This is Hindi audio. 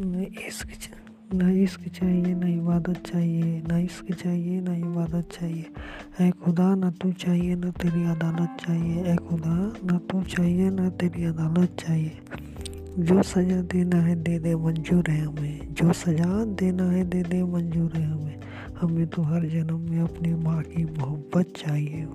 इश्क ना इश्क चाहिए, ना इबादत चाहिए, ना इश्क चाहिए, ना इबादत चाहिए। ऐ खुदा, ना तू चाहिए, ना तेरी अदालत चाहिए। ऐ खुदा, ना तू चाहिए, ना तेरी अदालत चाहिए। जो सज़ा देना है, दे दे मंजूर है हमें। जो सज़ा देना है, दे दे मंजूर है हमें। हमें तो हर जन्म में अपनी माँ की मोहब्बत चाहिए।